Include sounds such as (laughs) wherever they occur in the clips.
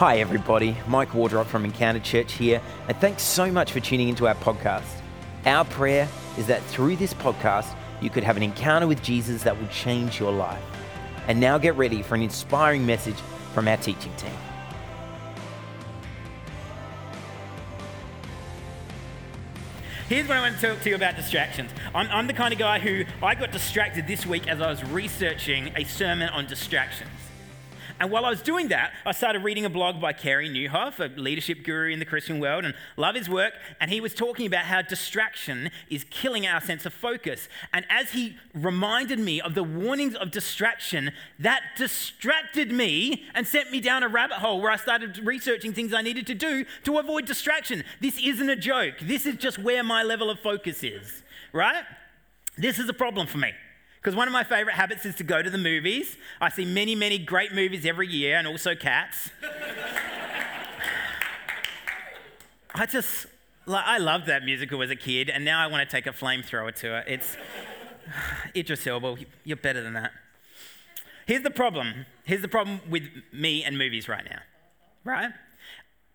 Hi, everybody. Mike Wardrop from Encounter Church here, and thanks so much for tuning into our podcast. Our prayer is that through this podcast, you could have an encounter with Jesus that will change your life. And now get ready for an inspiring message from our teaching team. Here's what I want to talk to you about distractions. I'm, I'm the kind of guy who I got distracted this week as I was researching a sermon on distractions. And while I was doing that, I started reading a blog by Carey Nieuwhof, a leadership guru in the Christian world, and love his work. And he was talking about how distraction is killing our sense of focus. And as he reminded me of the warnings of distraction, that distracted me and sent me down a rabbit hole where I started researching things I needed to do to avoid distraction. This isn't a joke. This is just where my level of focus is, right? This is a problem for me. Because one of my favorite habits is to go to the movies. I see many, many great movies every year and also cats. I just, like, I loved that musical as a kid, and now I want to take a flamethrower to it. It's, (sighs) Idris Elba, you're better than that. Here's the problem. Here's the problem with me and movies right now, right?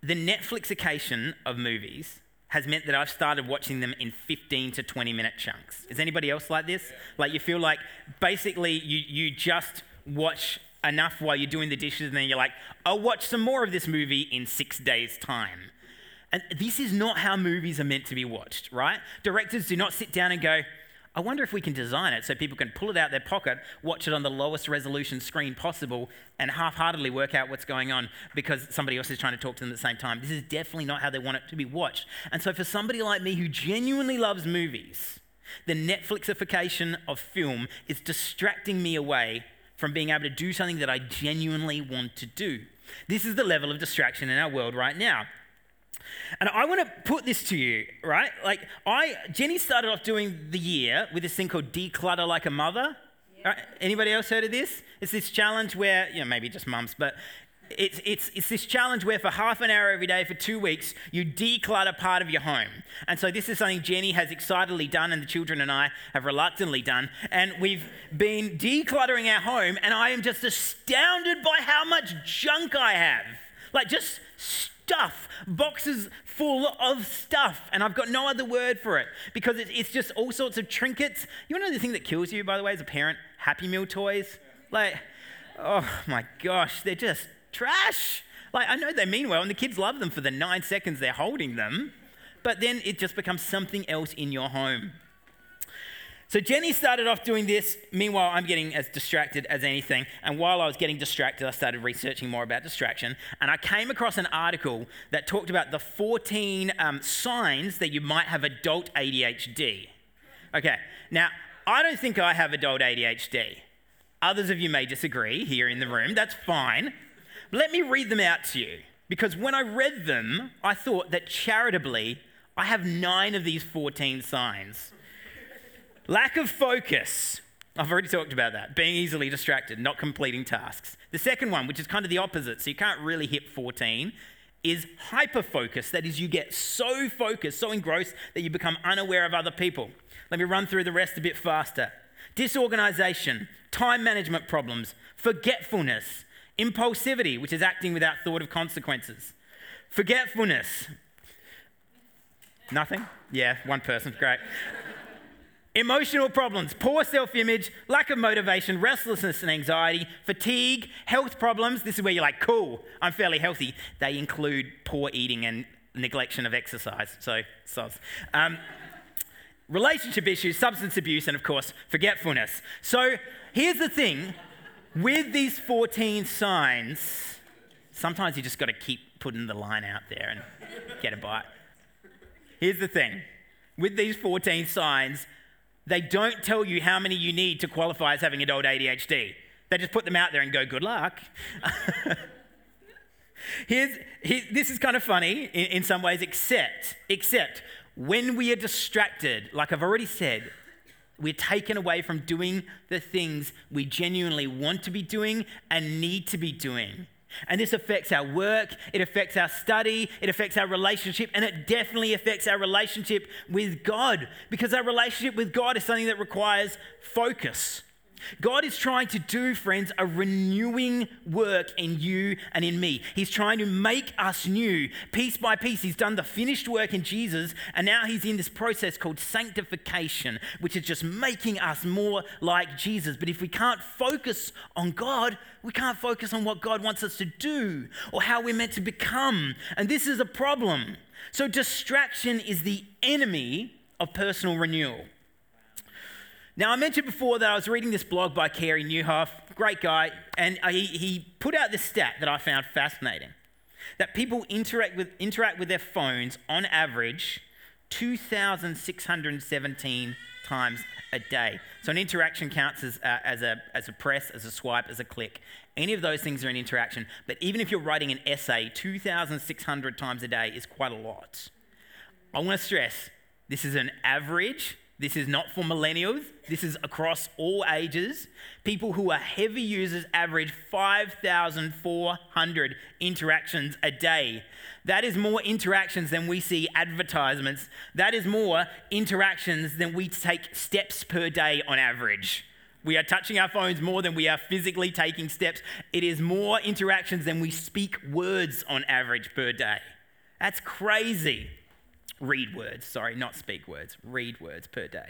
The Netflixication of movies has meant that I've started watching them in 15 to 20 minute chunks. Is anybody else like this? Like you feel like basically you, you just watch enough while you're doing the dishes and then you're like, I'll watch some more of this movie in six days' time. And this is not how movies are meant to be watched, right? Directors do not sit down and go, I wonder if we can design it so people can pull it out their pocket, watch it on the lowest resolution screen possible, and half heartedly work out what's going on because somebody else is trying to talk to them at the same time. This is definitely not how they want it to be watched. And so, for somebody like me who genuinely loves movies, the Netflixification of film is distracting me away from being able to do something that I genuinely want to do. This is the level of distraction in our world right now. And I want to put this to you, right? Like, I, Jenny started off doing the year with this thing called Declutter Like a Mother. Yeah. Right? Anybody else heard of this? It's this challenge where, you know, maybe just mums, but it's, it's, it's this challenge where for half an hour every day for two weeks, you declutter part of your home. And so this is something Jenny has excitedly done and the children and I have reluctantly done. And we've been decluttering our home, and I am just astounded by how much junk I have. Like, just stuff, boxes full of stuff. And I've got no other word for it because it's just all sorts of trinkets. You know the thing that kills you, by the way, as a parent? Happy Meal toys. Like, oh my gosh, they're just trash. Like, I know they mean well, and the kids love them for the nine seconds they're holding them, but then it just becomes something else in your home. So Jenny started off doing this. Meanwhile, I'm getting as distracted as anything. And while I was getting distracted, I started researching more about distraction. And I came across an article that talked about the 14 um, signs that you might have adult ADHD. Okay, now, I don't think I have adult ADHD. Others of you may disagree here in the room. That's fine. But let me read them out to you. Because when I read them, I thought that charitably, I have nine of these 14 signs. Lack of focus. I've already talked about that. Being easily distracted, not completing tasks. The second one, which is kind of the opposite, so you can't really hit 14, is hyper focus. That is, you get so focused, so engrossed that you become unaware of other people. Let me run through the rest a bit faster disorganization, time management problems, forgetfulness, impulsivity, which is acting without thought of consequences, forgetfulness. Nothing? Yeah, one person, great. Emotional problems, poor self image, lack of motivation, restlessness and anxiety, fatigue, health problems. This is where you're like, cool, I'm fairly healthy. They include poor eating and neglection of exercise. So, soz. Um, relationship issues, substance abuse, and of course, forgetfulness. So, here's the thing with these 14 signs, sometimes you just got to keep putting the line out there and get a bite. Here's the thing with these 14 signs, they don't tell you how many you need to qualify as having adult ADHD. They just put them out there and go, good luck. (laughs) Here's, here, this is kind of funny in, in some ways, except, except when we are distracted, like I've already said, we're taken away from doing the things we genuinely want to be doing and need to be doing. And this affects our work, it affects our study, it affects our relationship, and it definitely affects our relationship with God because our relationship with God is something that requires focus. God is trying to do, friends, a renewing work in you and in me. He's trying to make us new piece by piece. He's done the finished work in Jesus, and now he's in this process called sanctification, which is just making us more like Jesus. But if we can't focus on God, we can't focus on what God wants us to do or how we're meant to become. And this is a problem. So, distraction is the enemy of personal renewal. Now, I mentioned before that I was reading this blog by Carey Nieuwhof, great guy, and he, he put out this stat that I found fascinating that people interact with, interact with their phones on average 2,617 times a day. So, an interaction counts as, uh, as, a, as a press, as a swipe, as a click. Any of those things are an interaction. But even if you're writing an essay, 2,600 times a day is quite a lot. I want to stress this is an average this is not for millennials. This is across all ages. People who are heavy users average 5,400 interactions a day. That is more interactions than we see advertisements. That is more interactions than we take steps per day on average. We are touching our phones more than we are physically taking steps. It is more interactions than we speak words on average per day. That's crazy read words, sorry, not speak words, read words per day.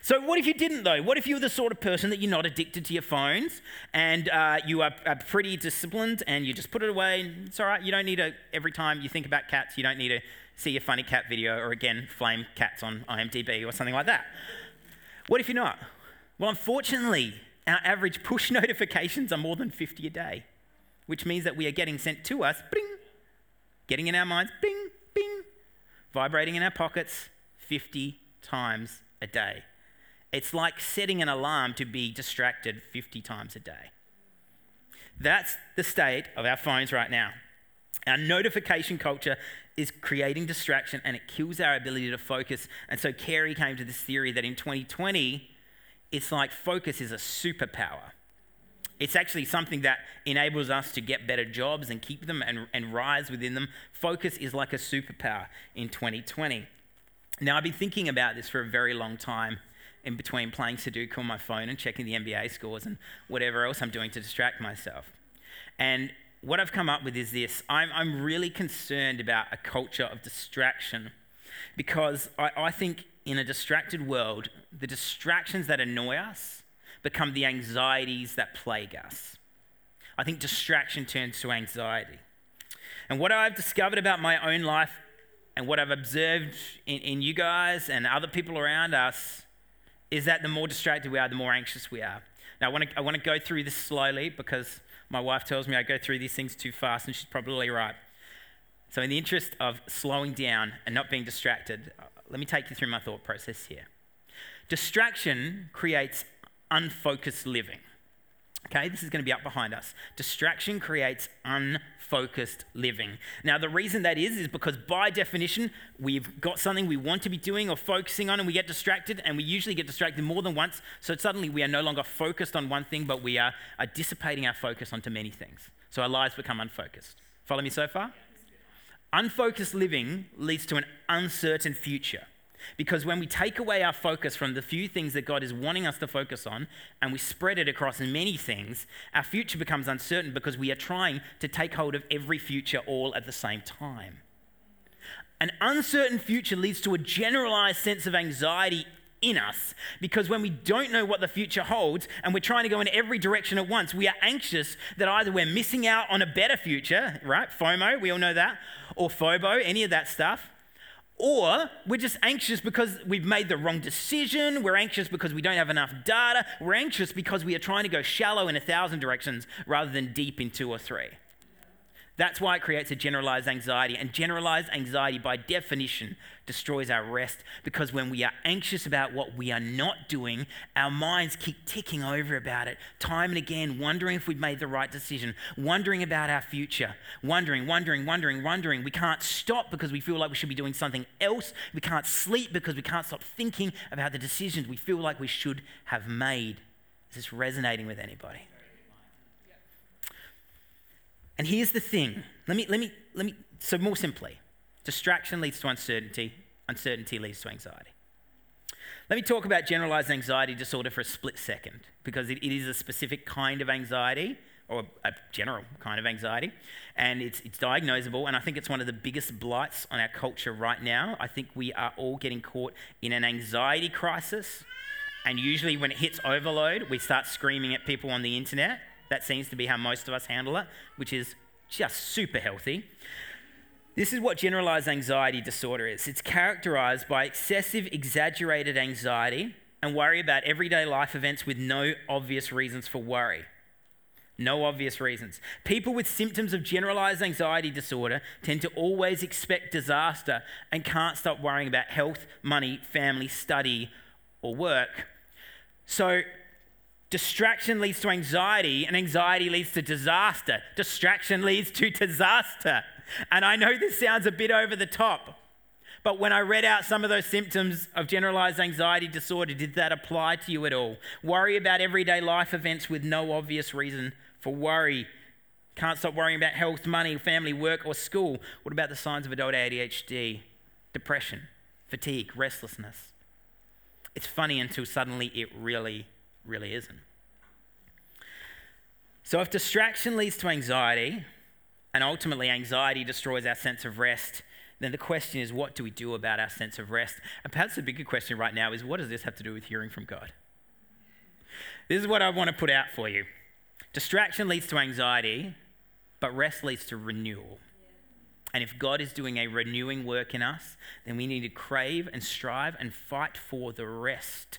So, what if you didn't, though? What if you were the sort of person that you're not addicted to your phones and uh, you are, are, pretty disciplined and you just put it away? It's all right. You don't need to, every time you think about cats, you don't need to see a funny cat video or again, flame cats on IMDb or something like that. What if you're not? Well, unfortunately, our average push (laughs) notifications are more than 50 a day, which means that we are getting sent to us, bing, getting in our minds, bing, bing, vibrating in our pockets 50 times a day. It's like setting an alarm to be distracted 50 times a day. That's the state of our phones right now. Our notification culture is creating distraction and it kills our ability to focus. And so Carey came to this theory that in 2020, it's like focus is a superpower. It's actually something that enables us to get better jobs and keep them and, and rise within them. Focus is like a superpower in 2020. Now, I've been thinking about this for a very long time in between playing Sudoku on my phone and checking the NBA scores and whatever else I'm doing to distract myself. And what I've come up with is this I'm, I'm really concerned about a culture of distraction because I, I think in a distracted world, the distractions that annoy us become the anxieties that plague us. I think distraction turns to anxiety. And what I've discovered about my own life and what I've observed in, in you guys and other people around us is that the more distracted we are, the more anxious we are. Now, I want to I want to go through this slowly because my wife tells me I go through these things too fast, and she's probably right. So, in the interest of slowing down and not being distracted, uh, let me take you through my thought process here. Distraction creates unfocused living. Okay, this is going to be up behind us. Distraction creates unfocused living. Now, the reason that is, is because by definition, we've got something we want to be doing or focusing on, and we get distracted, and we usually get distracted more than once. So suddenly we are no longer focused on one thing, but we are, are dissipating our focus onto many things. So our lives become unfocused. Follow me so far? Unfocused living leads to an uncertain future. Because when we take away our focus from the few things that God is wanting us to focus on and we spread it across many things, our future becomes uncertain because we are trying to take hold of every future all at the same time. An uncertain future leads to a generalized sense of anxiety in us because when we don't know what the future holds and we're trying to go in every direction at once, we are anxious that either we're missing out on a better future, right? FOMO, we all know that, or FOBO, any of that stuff or we're just anxious because we've made the wrong decision. We're anxious because we don't have enough data. We're anxious because we are trying to go shallow in a thousand directions rather than deep in two or three. That's why it creates a generalized anxiety. And generalized anxiety, by definition, destroys our rest because when we are anxious about what we are not doing, our minds keep ticking over about it time and again, wondering if we've made the right decision, wondering about our future, wondering, wondering, wondering, wondering. We can't stop because we feel like we should be doing something else. We can't sleep because we can't stop thinking about the decisions we feel like we should have made. Is this resonating with anybody? And here's the thing. Let me, let me, let me, so more simply, distraction leads to uncertainty, uncertainty leads to anxiety. Let me talk about generalized anxiety disorder for a split second, because it, it is a specific kind of anxiety, or a general kind of anxiety, and it's, it's diagnosable, and I think it's one of the biggest blights on our culture right now. I think we are all getting caught in an anxiety crisis, and usually when it hits overload, we start screaming at people on the internet. That seems to be how most of us handle it, which is just super healthy. This is what generalized anxiety disorder is it's characterized by excessive, exaggerated anxiety and worry about everyday life events with no obvious reasons for worry. No obvious reasons. People with symptoms of generalized anxiety disorder tend to always expect disaster and can't stop worrying about health, money, family, study, or work. So, distraction leads to anxiety, and anxiety leads to disaster. Distraction leads to disaster. And I know this sounds a bit over the top, but when I read out some of those symptoms of generalized anxiety disorder, did that apply to you at all? Worry about everyday life events with no obvious reason for worry. Can't stop worrying about health, money, family, work, or school. What about the signs of adult ADHD? Depression, fatigue, restlessness. It's funny until suddenly it really, really isn't. So, if distraction leads to anxiety, and ultimately anxiety destroys our sense of rest, then the question is, what do we do about our sense of rest? And perhaps the bigger question right now is, what does this have to do with hearing from God? This is what I want to put out for you. Distraction leads to anxiety, but rest leads to renewal. And if God is doing a renewing work in us, then we need to crave and strive and fight for the rest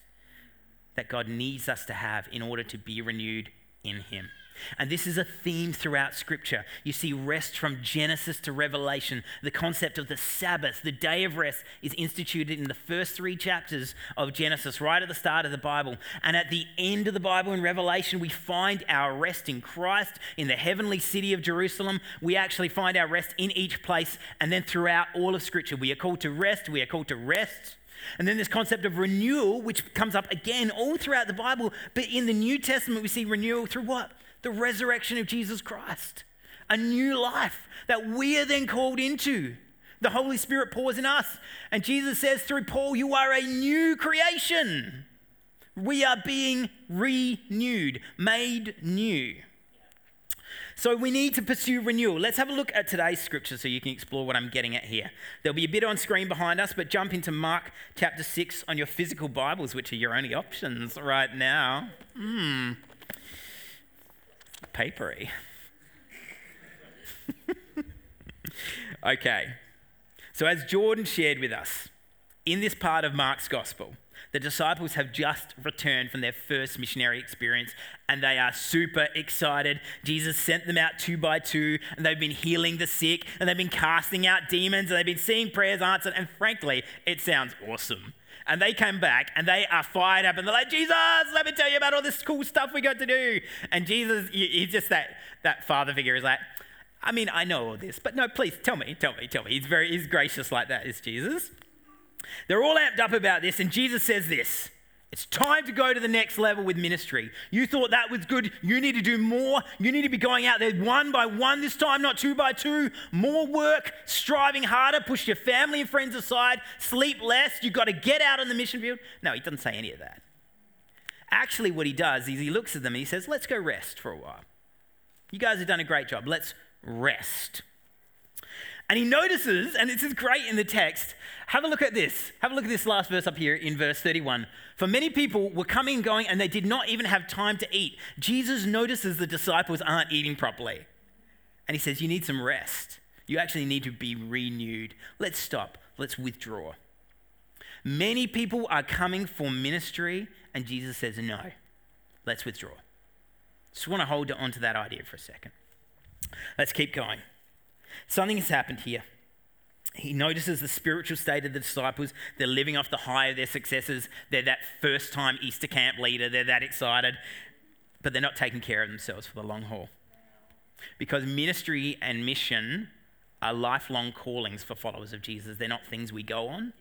that God needs us to have in order to be renewed in Him. And this is a theme throughout Scripture. You see rest from Genesis to Revelation. The concept of the Sabbath, the day of rest, is instituted in the first three chapters of Genesis, right at the start of the Bible. And at the end of the Bible in Revelation, we find our rest in Christ, in the heavenly city of Jerusalem. We actually find our rest in each place. And then throughout all of Scripture, we are called to rest. We are called to rest. And then this concept of renewal, which comes up again all throughout the Bible. But in the New Testament, we see renewal through what? the resurrection of Jesus Christ, a new life that we are then called into. The Holy Spirit pours in us. And Jesus says through Paul, You are a new creation. We are being renewed, made new. So we need to pursue renewal. Let's have a look at today's scripture so you can explore what I'm getting at here. There'll be a bit on screen behind us, but jump into Mark chapter 6 on your physical Bibles, which are your only options right now. Hmm papery. (laughs) okay. So, as Jordan shared with us, in this part of Mark's gospel, the disciples have just returned from their first missionary experience and they are super excited. Jesus sent them out two by two and they've been healing the sick and they've been casting out demons and they've been seeing prayers answered. And frankly, it sounds awesome. And they came back and they are fired up and they're like, Jesus, let me tell you about all this cool stuff we got to do. And Jesus, he's just that, that father figure is like, I mean, I know all this, but no, please tell me, tell me, tell me. He's very, he's gracious like that, is Jesus. They're all amped up about this, and Jesus says this it's time to go to the next level with ministry. You thought that was good. You need to do more. You need to be going out there one by one this time, not two by two. More work, striving harder, push your family and friends aside, sleep less. You've got to get out on the mission field. No, he doesn't say any of that. Actually, what he does is he looks at them and he says, Let's go rest for a while. You guys have done a great job. Let's rest. And he notices, and this is great in the text, have a look at this. Have a look at this last verse up here in verse 31. For many people were coming and going, and they did not even have time to eat. Jesus notices the disciples aren't eating properly. And he says, You need some rest. You actually need to be renewed. Let's stop. Let's withdraw. Many people are coming for ministry, and Jesus says, No, let's withdraw. Just want to hold on to that idea for a second. Let's keep going. Something has happened here. He notices the spiritual state of the disciples. They're living off the high of their successes. They're that first time Easter camp leader. They're that excited, but they're not taking care of themselves for the long haul. Because ministry and mission are lifelong callings for followers of Jesus. They're not things we go on,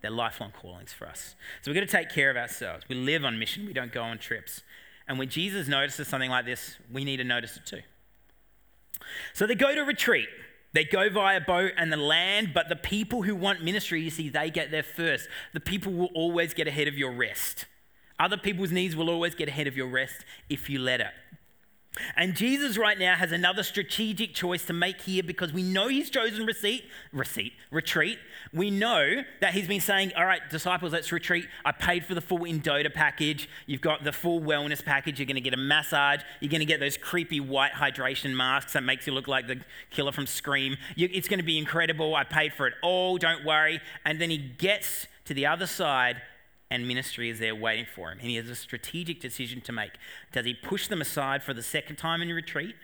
they're lifelong callings for us. So we've got to take care of ourselves. We live on mission, we don't go on trips. And when Jesus notices something like this, we need to notice it too. So they go to retreat. They go via boat and the land, but the people who want ministry, you see, they get there first. The people will always get ahead of your rest. Other people's needs will always get ahead of your rest if you let it. And Jesus right now has another strategic choice to make here because we know he's chosen receipt, receipt, retreat. We know that he's been saying, all right, disciples, let's retreat. I paid for the full Endota package. You've got the full wellness package. You're going to get a massage. You're going to get those creepy white hydration masks that makes you look like the killer from Scream. You, it's going to be incredible. I paid for it all. Don't worry. And then he gets to the other side and ministry is there waiting for him. And he has a strategic decision to make. Does he push them aside for the second time in retreat,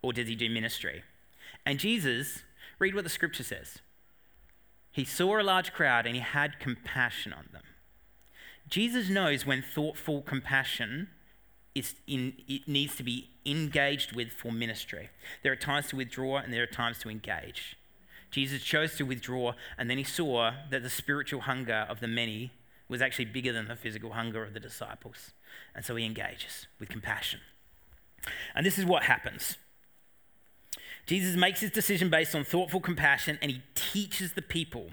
or does he do ministry? And Jesus, read what the scripture says. He saw a large crowd and he had compassion on them. Jesus knows when thoughtful compassion is in, it needs to be engaged with for ministry. There are times to withdraw and there are times to engage. Jesus chose to withdraw, and then he saw that the spiritual hunger of the many was actually bigger than the physical hunger of the disciples. And so he engages with compassion. And this is what happens Jesus makes his decision based on thoughtful compassion and he teaches the people.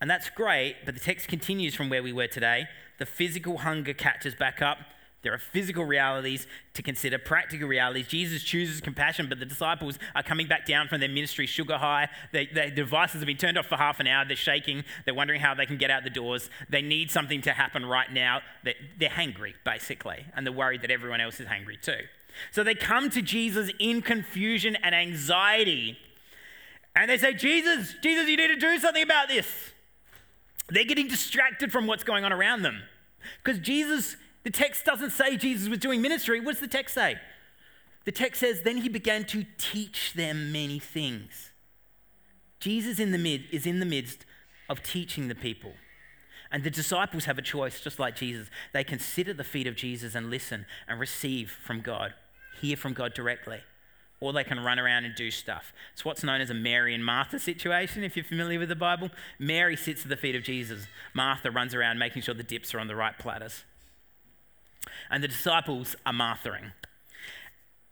And that's great, but the text continues from where we were today. The physical hunger catches back up there are physical realities to consider, practical realities. Jesus chooses compassion, but the disciples are coming back down from their ministry sugar high. Their devices have been turned off for half an hour. They're shaking. They're wondering how they can get out the doors. They need something to happen right now. They're, they're hangry, basically, and they're worried that everyone else is hangry too. So they come to Jesus in confusion and anxiety. And they say, Jesus, Jesus, you need to do something about this. They're getting distracted from what's going on around them. Because Jesus the text doesn't say Jesus was doing ministry. What does the text say? The text says, Then he began to teach them many things. Jesus in the mid, is in the midst of teaching the people. And the disciples have a choice, just like Jesus. They can sit at the feet of Jesus and listen and receive from God, hear from God directly. Or they can run around and do stuff. It's what's known as a Mary and Martha situation, if you're familiar with the Bible. Mary sits at the feet of Jesus. Martha runs around making sure the dips are on the right platters and the disciples are marthering.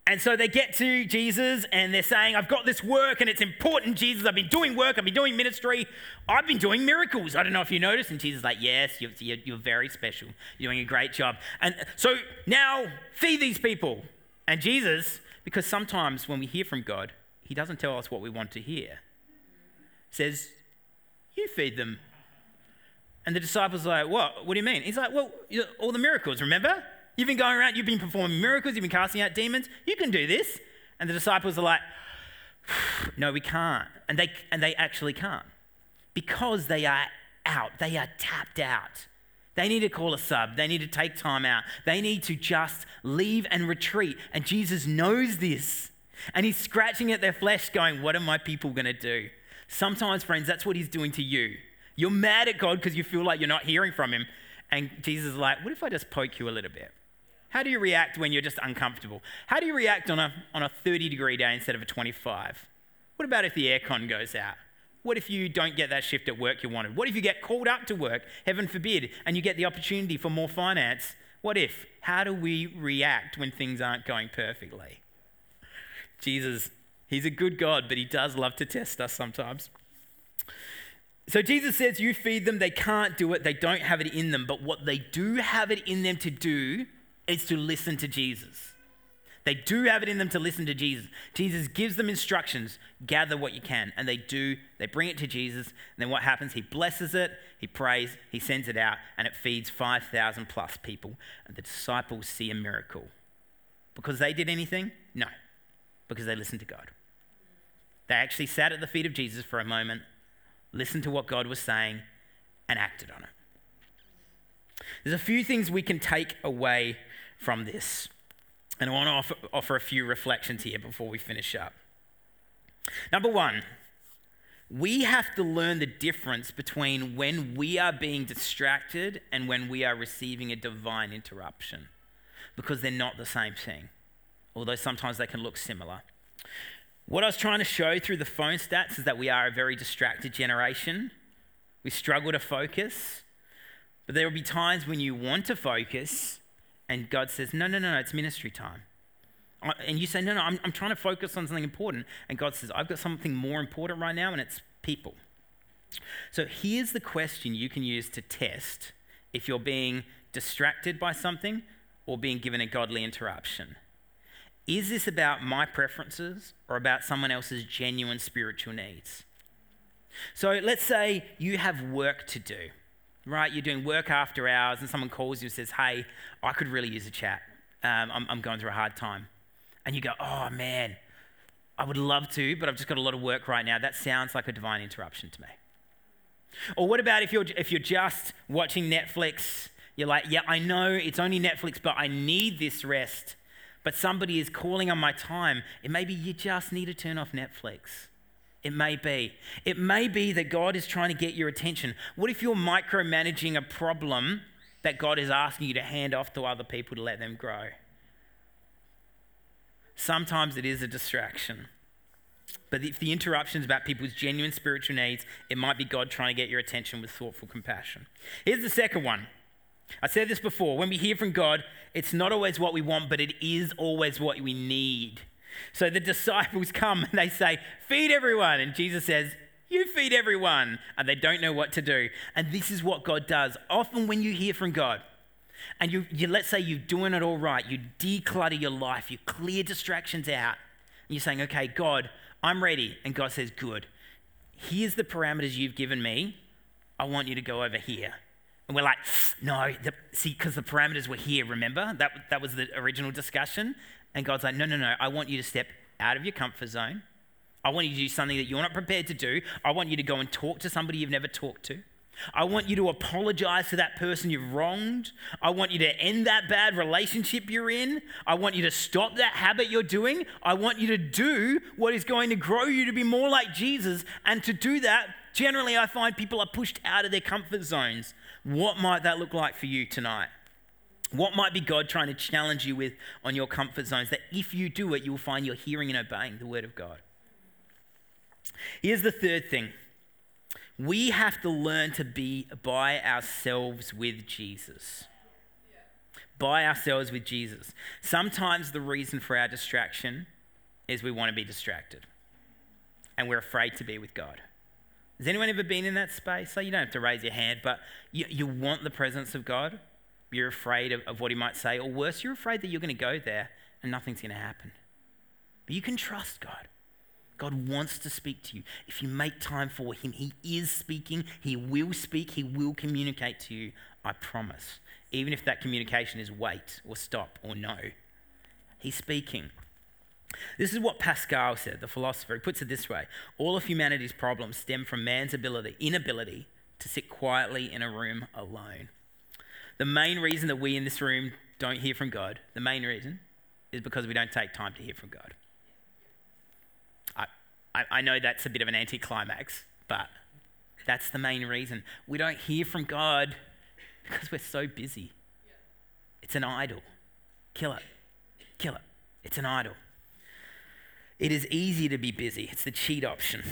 And so they get to Jesus and they're saying, I've got this work and it's important, Jesus. I've been doing work, I've been doing ministry, I've been doing miracles. I don't know if you noticed. And Jesus is like, Yes, you're, you're very special. You're doing a great job. And so now feed these people. And Jesus, because sometimes when we hear from God, He doesn't tell us what we want to hear, says, You feed them. And the disciples are like, What? What do you mean? He's like, Well, all the miracles, remember? You've been going around, you've been performing miracles, you've been casting out demons. You can do this. And the disciples are like, (sighs) no, we can't. And they, and they actually can't because they are out, they are tapped out. They need to call a sub. They need to take time out. They need to just leave and retreat. And Jesus knows this. And he's scratching at their flesh, going, What are my people going to do? Sometimes, friends, that's what he's doing to you. You're mad at God because you feel like you're not hearing from him. And Jesus is like, What if I just poke you a little bit? How do you react when you're just uncomfortable? How do you react on a, on a 30 degree day instead of a 25? What about if the aircon goes out? What if you don't get that shift at work you wanted? What if you get called up to work, heaven forbid, and you get the opportunity for more finance? What if? How do we react when things aren't going perfectly? Jesus, He's a good God, but He does love to test us sometimes. So Jesus says, You feed them, they can't do it, they don't have it in them. But what they do have it in them to do is to listen to Jesus. They do have it in them to listen to Jesus. Jesus gives them instructions gather what you can. And they do. They bring it to Jesus. And then what happens? He blesses it, he prays, he sends it out, and it feeds 5,000 plus people. And the disciples see a miracle. Because they did anything? No. Because they listened to God. They actually sat at the feet of Jesus for a moment, listened to what God was saying, and acted on it. There's a few things we can take away from this. And I want to offer, offer a few reflections here before we finish up. Number one, we have to learn the difference between when we are being distracted and when we are receiving a divine interruption because they're not the same thing, although sometimes they can look similar. What I was trying to show through the phone stats is that we are a very distracted generation. We struggle to focus. But there will be times when you want to focus and God says, No, no, no, no, it's ministry time. And you say, no, no, I'm, I'm trying to focus on something important. And God says, I've got something more important right now, and it's people. So here's the question you can use to test if you're being distracted by something or being given a godly interruption. Is this about my preferences or about someone else's genuine spiritual needs? So let's say you have work to do, right? You're doing work after hours and someone calls you and says, Hey, I could really use a chat. Um, I'm, I'm going through a hard time. And you go, Oh man, I would love to, but I've just got a lot of work right now. That sounds like a divine interruption to me. Or what about if you're, if you're just watching Netflix? You're like, yeah, I know it's only Netflix, but I need this rest. But somebody is calling on my time. And maybe you just need to turn off Netflix. It may be. It may be that God is trying to get your attention. What if you're micromanaging a problem that God is asking you to hand off to other people to let them grow? Sometimes it is a distraction. But if the interruption is about people's genuine spiritual needs, it might be God trying to get your attention with thoughtful compassion. Here's the second one. I said this before. When we hear from God, it's not always what we want, but it is always what we need. So the disciples come and they say, Feed everyone. And Jesus says, You feed everyone. And they don't know what to do. And this is what God does. Often when you hear from God, and you, you let's say you're doing it all right, you declutter your life, you clear distractions out, and you're saying, Okay, God, I'm ready. And God says, Good. Here's the parameters you've given me. I want you to go over here. And we're like, no, the, see, because the parameters were here, remember? That, that was the original discussion. And God's like, no, no, no, I want you to step out of your comfort zone. I want you to do something that you're not prepared to do. I want you to go and talk to somebody you've never talked to. I want you to apologize to that person you've wronged. I want you to end that bad relationship you're in. I want you to stop that habit you're doing. I want you to do what is going to grow you to be more like Jesus. And to do that, generally, I find people are pushed out of their comfort zones. What might that look like for you tonight? What might be God trying to challenge you with on your comfort zones that if you do it, you'll find you're hearing and obeying the word of God? Here's the third thing we have to learn to be by ourselves with Jesus. By ourselves with Jesus. Sometimes the reason for our distraction is we want to be distracted and we're afraid to be with God. Has anyone ever been in that space? So you don't have to raise your hand, but you, you want the presence of God. You're afraid of, of what He might say, or worse, you're afraid that you're going to go there and nothing's going to happen. But you can trust God. God wants to speak to you. If you make time for Him, He is speaking. He will speak. He will communicate to you. I promise. Even if that communication is wait or stop or no, He's speaking. This is what Pascal said, the philosopher. He puts it this way All of humanity's problems stem from man's ability, inability to sit quietly in a room alone. The main reason that we in this room don't hear from God, the main reason, is because we don't take time to hear from God. I, I, I know that's a bit of an anticlimax, but that's the main reason. We don't hear from God because we're so busy. It's an idol. Kill it. Kill it. It's an idol. It is easy to be busy, it's the cheat option.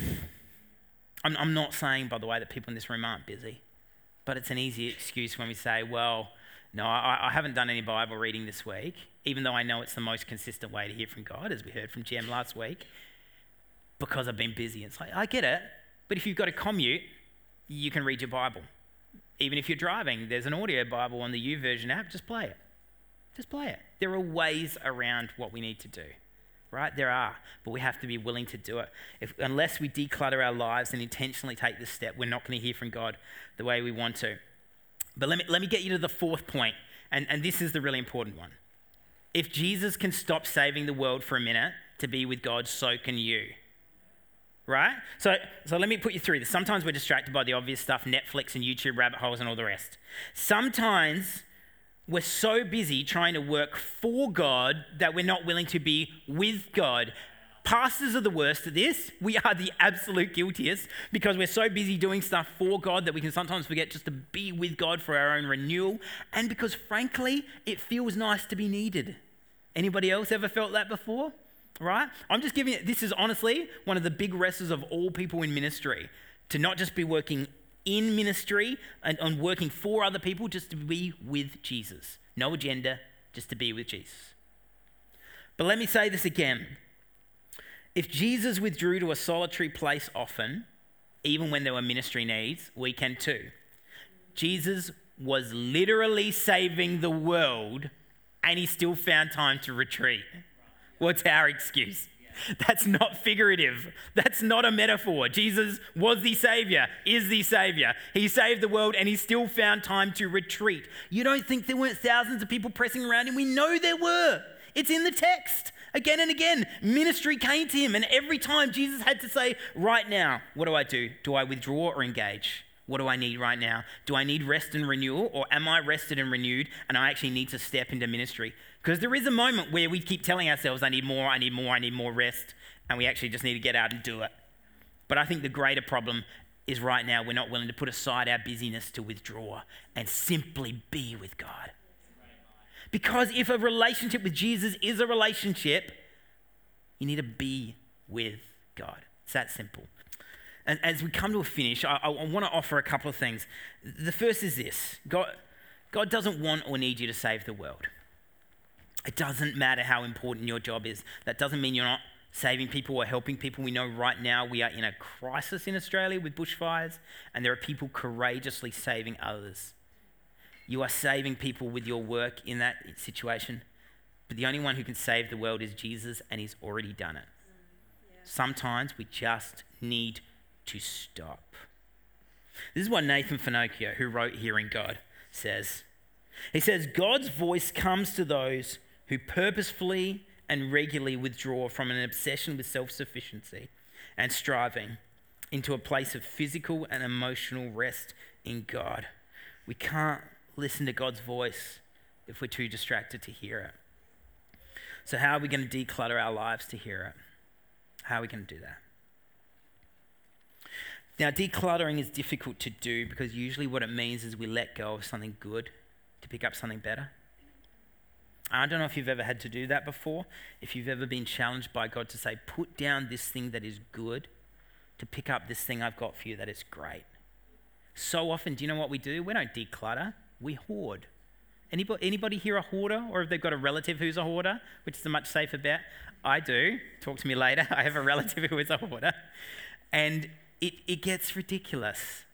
I'm, I'm not saying, by the way, that people in this room aren't busy, but it's an easy excuse when we say, well, no, I, I, haven't done any Bible reading this week, even though I know it's the most consistent way to hear from God, as we heard from Jem last week, because I've been busy. It's like, I get it, but if you've got a commute, you can read your Bible. Even if you're driving, there's an audio Bible on the YouVersion app, just play it. Just play it. There are ways around what we need to do right? There are, but we have to be willing to do it. If, unless we declutter our lives and intentionally take this step, we're not going to hear from God the way we want to. But let me, let me get you to the fourth point, and, and this is the really important one. If Jesus can stop saving the world for a minute to be with God, so can you. Right? So, so let me put you through this. Sometimes we're distracted by the obvious stuff Netflix and YouTube rabbit holes and all the rest. Sometimes we're so busy trying to work for God that we're not willing to be with God. Pastors are the worst at this. (laughs) We are the absolute guiltiest because we're so busy doing stuff for God that we can sometimes forget just to be with God for our own renewal. And because, frankly, it feels nice to be needed. Anybody else ever felt that before? Right? I'm just giving it, this is honestly one of the big wrestles of all people in ministry to not just be working in ministry and on working for other people just to be with Jesus. No agenda, just to be with Jesus. But let me say this again. If Jesus withdrew to a solitary place often, even when there were ministry needs, we can too. Jesus was literally saving the world and he still found time to retreat. What's our excuse? (laughs) That's not figurative. That's not a metaphor. Jesus was the Savior, is the Savior. He saved the world and he still found time to retreat. You don't think there weren't thousands of people pressing around him? We know there were. It's in the text. Again and again, ministry came to him, and every time Jesus had to say, Right now, what do I do? Do I withdraw or engage? What do I need right now? Do I need rest and renewal, or am I rested and renewed and I actually need to step into ministry? Because there is a moment where we keep telling ourselves, I need more, I need more, I need more rest, and we actually just need to get out and do it. But I think the greater problem is right now we're not willing to put aside our busyness to withdraw and simply be with God. Because if a relationship with Jesus is a relationship, you need to be with God. It's that simple. And as we come to a finish, I, I want to offer a couple of things. The first is this God, God doesn't want or need you to save the world. It doesn't matter how important your job is. That doesn't mean you're not saving people or helping people. We know right now we are in a crisis in Australia with bushfires, and there are people courageously saving others. You are saving people with your work in that situation, but the only one who can save the world is Jesus, and He's already done it. Sometimes we just need to stop. This is what Nathan Finochio, who wrote Hearing God, says. He says, God's voice comes to those who purposefully and regularly withdraw from an obsession with self sufficiency and striving into a place of physical and emotional rest in God. We can't listen to God's voice if we're too distracted to hear it. So, how are we going to declutter our lives to hear it? How are we going to do that? Now, decluttering is difficult to do because usually what it means is we let go of something good to pick up something better. I don't know if you've ever had to do that before, if you've ever been challenged by God to say, put down this thing that is good to pick up this thing I've got for you that is great. So often, do you know what we do? We don't declutter, we hoard. Anybody, anybody here a hoarder, or if they've got a relative who's a hoarder, which is a much safer bet? I do. Talk to me later. (laughs) I have a relative who is a hoarder. And it, it gets ridiculous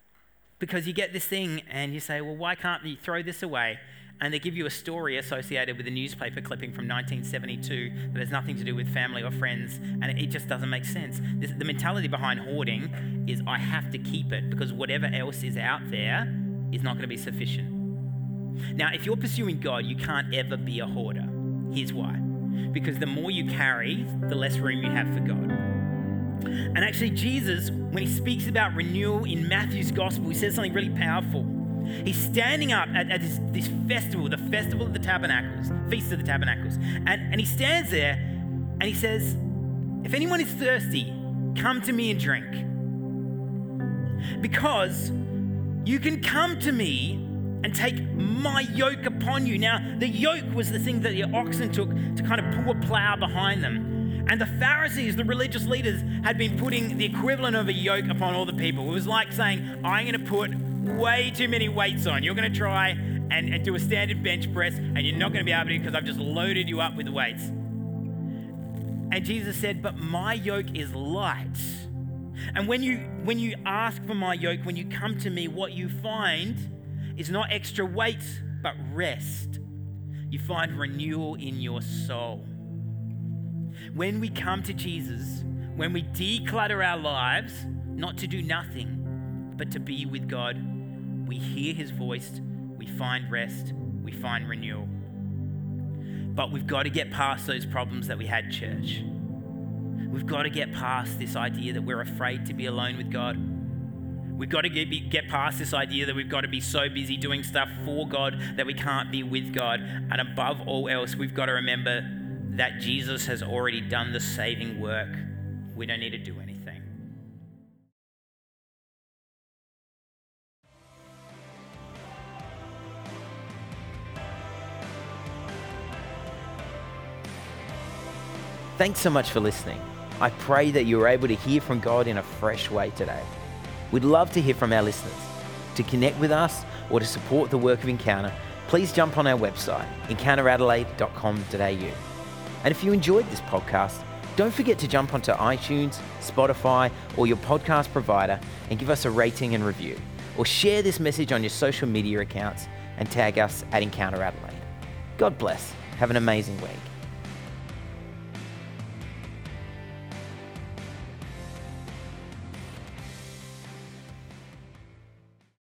because you get this thing and you say, well, why can't you throw this away? and they give you a story associated with a newspaper clipping from 1972 that has nothing to do with family or friends, and it just doesn't make sense. This, the mentality behind hoarding is I have to keep it because whatever else is out there is not going to be sufficient. Now, if you're pursuing God, you can't ever be a hoarder. Here's why because the more you carry, the less room you have for God. And actually, Jesus, when he speaks about renewal in Matthew's gospel, he says something really powerful. He's standing up at, at this, this, festival, the Festival of the Tabernacles, Feast of the Tabernacles. And, and he stands there and he says, If anyone is thirsty, come to me and drink. Because you can come to me and take my yoke upon you. Now, the yoke was the thing that the oxen took to kind of pull a plow behind them. And the Pharisees, the religious leaders, had been putting the equivalent of a yoke upon all the people. It was like saying, I'm going to put way too many weights on. You're going to try and, and do a standard bench press, and you're not going to be able to because I've just loaded you up with weights. And Jesus said, But my yoke is light. And when you when you ask for my yoke, when you come to me, what you find is not extra weight, but rest. You find renewal in your soul. When we come to Jesus, when we declutter our lives, not to do nothing, but to be with God, we hear his voice, we find rest, we find renewal. But we've got to get past those problems that we had, church. We've got to get past this idea that we're afraid to be alone with God. We've got to get, get past this idea that we've got to be so busy doing stuff for God that we can't be with God. And above all else, we've got to remember that Jesus has already done the saving work. We don't need to do anything. Thanks so much for listening. I pray that you were able to hear from God in a fresh way today. We'd love to hear from our listeners. To connect with us or to support the work of Encounter, please jump on our website, encounteradelaide.com.au. And if you enjoyed this podcast, don't forget to jump onto iTunes, Spotify, or your podcast provider and give us a rating and review. Or share this message on your social media accounts and tag us at Encounter Adelaide. God bless. Have an amazing week.